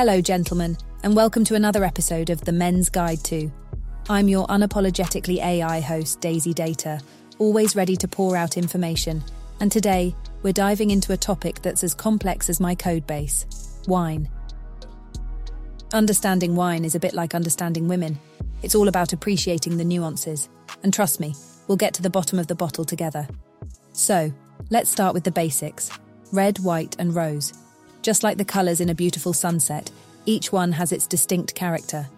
Hello, gentlemen, and welcome to another episode of The Men's Guide to. I'm your unapologetically AI host, Daisy Data, always ready to pour out information. And today, we're diving into a topic that's as complex as my code base wine. Understanding wine is a bit like understanding women. It's all about appreciating the nuances. And trust me, we'll get to the bottom of the bottle together. So, let's start with the basics red, white, and rose. Just like the colours in a beautiful sunset, each one has its distinct character.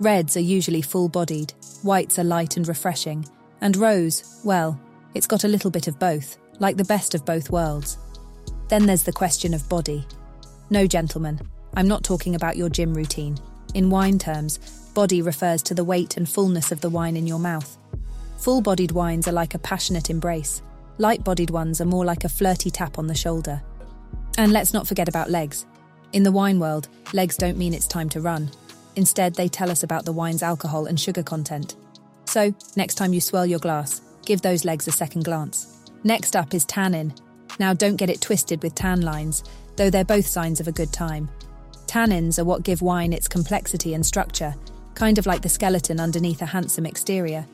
Reds are usually full bodied, whites are light and refreshing, and rose, well, it's got a little bit of both, like the best of both worlds. Then there's the question of body. No, gentlemen, I'm not talking about your gym routine. In wine terms, body refers to the weight and fullness of the wine in your mouth. Full bodied wines are like a passionate embrace, light bodied ones are more like a flirty tap on the shoulder. And let's not forget about legs. In the wine world, legs don't mean it's time to run. Instead, they tell us about the wine's alcohol and sugar content. So, next time you swirl your glass, give those legs a second glance. Next up is tannin. Now, don't get it twisted with tan lines, though they're both signs of a good time. Tannins are what give wine its complexity and structure, kind of like the skeleton underneath a handsome exterior.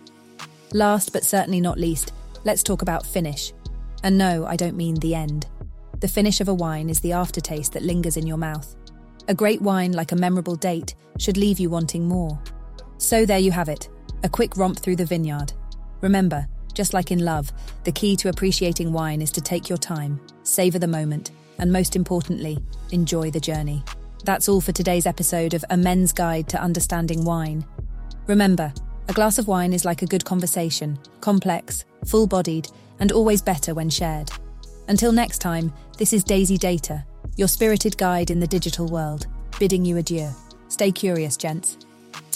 Last but certainly not least, let's talk about finish. And no, I don't mean the end. The finish of a wine is the aftertaste that lingers in your mouth. A great wine, like a memorable date, should leave you wanting more. So there you have it a quick romp through the vineyard. Remember, just like in love, the key to appreciating wine is to take your time, savour the moment, and most importantly, enjoy the journey. That's all for today's episode of A Men's Guide to Understanding Wine. Remember, a glass of wine is like a good conversation, complex, full bodied, and always better when shared. Until next time, this is Daisy Data, your spirited guide in the digital world, bidding you adieu. Stay curious, gents.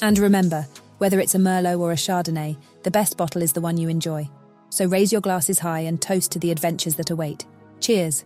And remember, whether it's a Merlot or a Chardonnay, the best bottle is the one you enjoy. So raise your glasses high and toast to the adventures that await. Cheers.